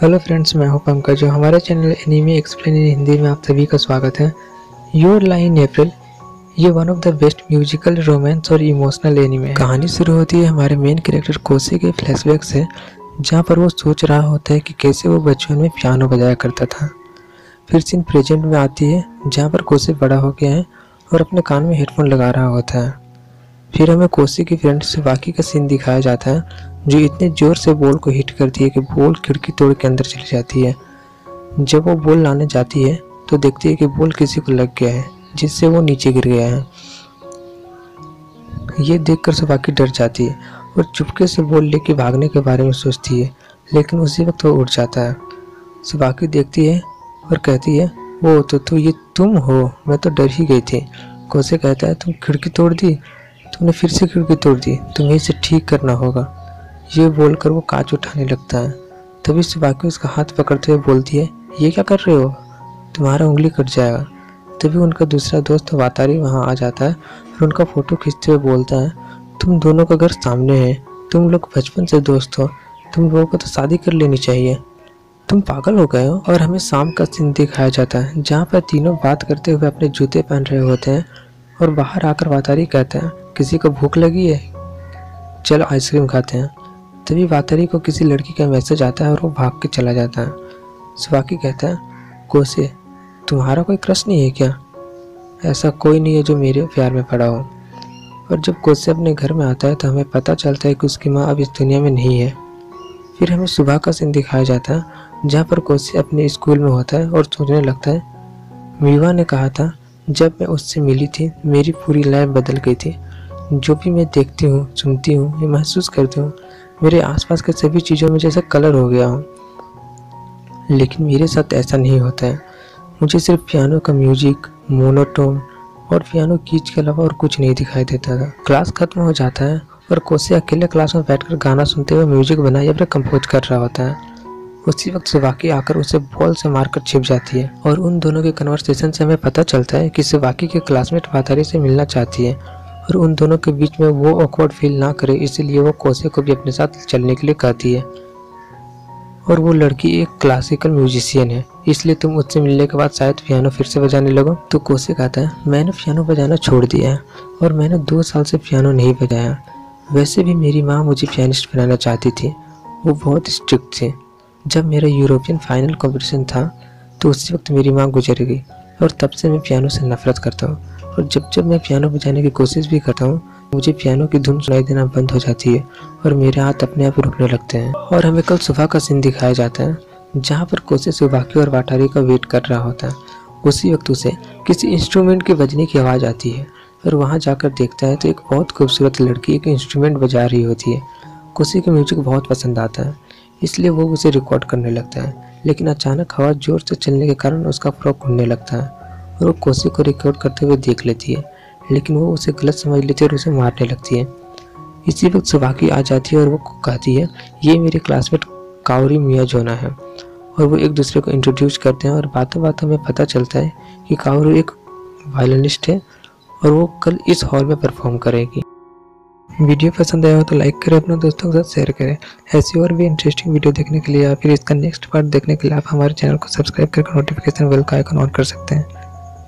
Hello friends, मैं हूँ पंकज। हमारे channel anime explain in Hindi में आप सभी का स्वागत है। योर लाइन अप्रैल ये one of the best musical romance और इमोशनल एनीमे कहानी शुरू होती है हमारे मेन कैरेक्टर कोसे के फ्लैशबैक से, जहाँ पर वो सोच रहा होता है कि कैसे वो बचपन में पियानो बजाया करता था। फिर सीन प्रेजेंट में आती है, जहाँ पर कोसे बड़ा हो गया है और अपने कान में हेडफोन लगा रहा होता है। फिर हमें कोसी की फ्रेंड से बाकी का सीन दिखाया जाता है, जो इतने ज़ोर से बॉल को हिट करती है कि बॉल खिड़की तोड़ के अंदर चली जाती है। जब वो बॉल लाने जाती है तो देखती है कि बॉल किसी को लग गया है, जिससे वो नीचे गिर गया है। ये देखकर सुबाकी डर जाती है और चुपके से बॉल लेके भागने के बारे में सोचती है, लेकिन उसी वक्त वो उठ जाता है। सुबाकी देखती है और कहती है वो तो तू ये तुम हो, मैं तो डर ही गई थी। कोसे कहता है, तुम खिड़की तोड़ दी तुमने फिर से खिड़की तोड़ दी। तुम्हें इसे ठीक करना होगा। ये बोलकर वो कांच उठाने लगता है। तभी सुबाकी उसका हाथ पकड़ते हुए बोलती है, ये क्या कर रहे हो? तुम्हारा उंगली कट जाएगा। तभी उनका दूसरा दोस्त वातारी वहाँ आ जाता है और उनका फ़ोटो खींचते हुए बोलता है, तुम दोनों का घर सामने है। तुम लोग बचपन से दोस्त हो। तुम लोगों को तो शादी कर लेनी चाहिए। तुम पागल हो गए हो और हमें शाम का सीन दिखाया जाता है, जहाँ पर तीनों बात करते हुए अपने जूते पहन रहे होते हैं और बाहर आकर वातारी कहते हैं किसी को भूख लगी है? चलो आइसक्रीम खाते हैं। तभी वातरी को किसी लड़की का मैसेज आता है और वो भाग के चला जाता है। स्वाकी कहता है, कोसे, तुम्हारा कोई क्रश नहीं है क्या? ऐसा कोई नहीं है जो मेरे प्यार में पड़ा हो। और जब कोसे अपने घर में आता है तो हमें पता चलता है कि उसकी माँ अब इस दुनिया में नहीं है। फिर हमें सुबह का सीन दिखाया जाता है, जहाँ पर कोसे अपने स्कूल में होता है और सोचने लगता है, मीवा ने कहा था, जब मैं उससे मिली थी, मेरी पूरी लाइफ बदल गई थी। जो भी मैं देखती हूँ, सुनती हूँ ये महसूस करती हूँ, मेरे आसपास के सभी चीज़ों में जैसे कलर हो गया हूँ। लेकिन मेरे साथ ऐसा नहीं होता है। मुझे सिर्फ़ पियानो का म्यूज़िक मोनोटोन और पियानो कीच के अलावा और कुछ नहीं दिखाई देता था। क्लास खत्म हो जाता है और कोसे अकेले क्लास में बैठकर गाना सुनते हुए म्यूज़िक बना या फिर कंपोज कर रहा होता है। उसी वक्त सिवाकी आकर उसे बॉल से मारकर छिप जाती है और उन दोनों के कन्वर्सेशन से हमें पता चलता है कि सिवाकी के क्लासमेट वातारी से मिलना चाहती है। और उन दोनों के बीच में वो ऑकवर्ड फील ना करे, इसलिए वो कोसे को भी अपने साथ चलने के लिए कहती है। और वो लड़की एक क्लासिकल म्यूजिशियन है, इसलिए तुम उससे मिलने के बाद शायद पियानो फिर से बजाने लगो। तो कोसे कहता है, मैंने पियानो बजाना छोड़ दिया है, और मैंने दो साल से पियानो नहीं बजाया। वैसे भी मेरी माँ मुझे पियानिस्ट बनाना चाहती थी। वो बहुत स्ट्रिक्ट थी। जब मेरा यूरोपियन फाइनल कॉम्पिटिशन था तो उसी वक्त मेरी माँ गुजर गई, और तब से मैं पियानो से नफरत करता हूँ। और जब जब मैं पियानो बजाने की कोशिश भी करता हूँ, मुझे पियानो की धुन सुनाई देना बंद हो जाती है और मेरे हाथ अपने आप रुकने लगते हैं। और हमें कल सुबह का सीन दिखाया जाता है, जहाँ पर कोशिश सुबाकी और वाटारी का वेट कर रहा होता है। उसी वक्त उसे किसी इंस्ट्रूमेंट के बजने की आवाज़ आती है और वहाँ जाकर देखता है तो एक बहुत खूबसूरत लड़की एक इंस्ट्रूमेंट बजा रही होती है। कुशी का म्यूज़िक बहुत पसंद आता है, इसलिए वो उसे रिकॉर्ड करने लगता है, लेकिन अचानक हवा ज़ोर से चलने के कारण उसका फ्रॉक घूमने लगता है। और वो कोसी को रिकॉर्ड करते हुए देख लेती है, लेकिन वो उसे गलत समझ लेती है और उसे मारने लगती है। इसी वक्त सुबाकी आ जाती है और वो कहती है, ये मेरे क्लासमेट कावरी मिया जोना है। और वो एक दूसरे को इंट्रोड्यूस करते हैं और बातों बातों में पता चलता है कि कावरी एक वायलिनिस्ट है और वो कल इस हॉल में परफॉर्म करेगी। वीडियो पसंद आया हो तो लाइक करें, अपने दोस्तों के साथ शेयर करें। ऐसी और भी इंटरेस्टिंग वीडियो देखने के लिए या फिर इसका नेक्स्ट पार्ट देखने के लिए आप हमारे चैनल को सब्सक्राइब करके नोटिफिकेशन बेल का आइकन ऑन कर सकते हैं।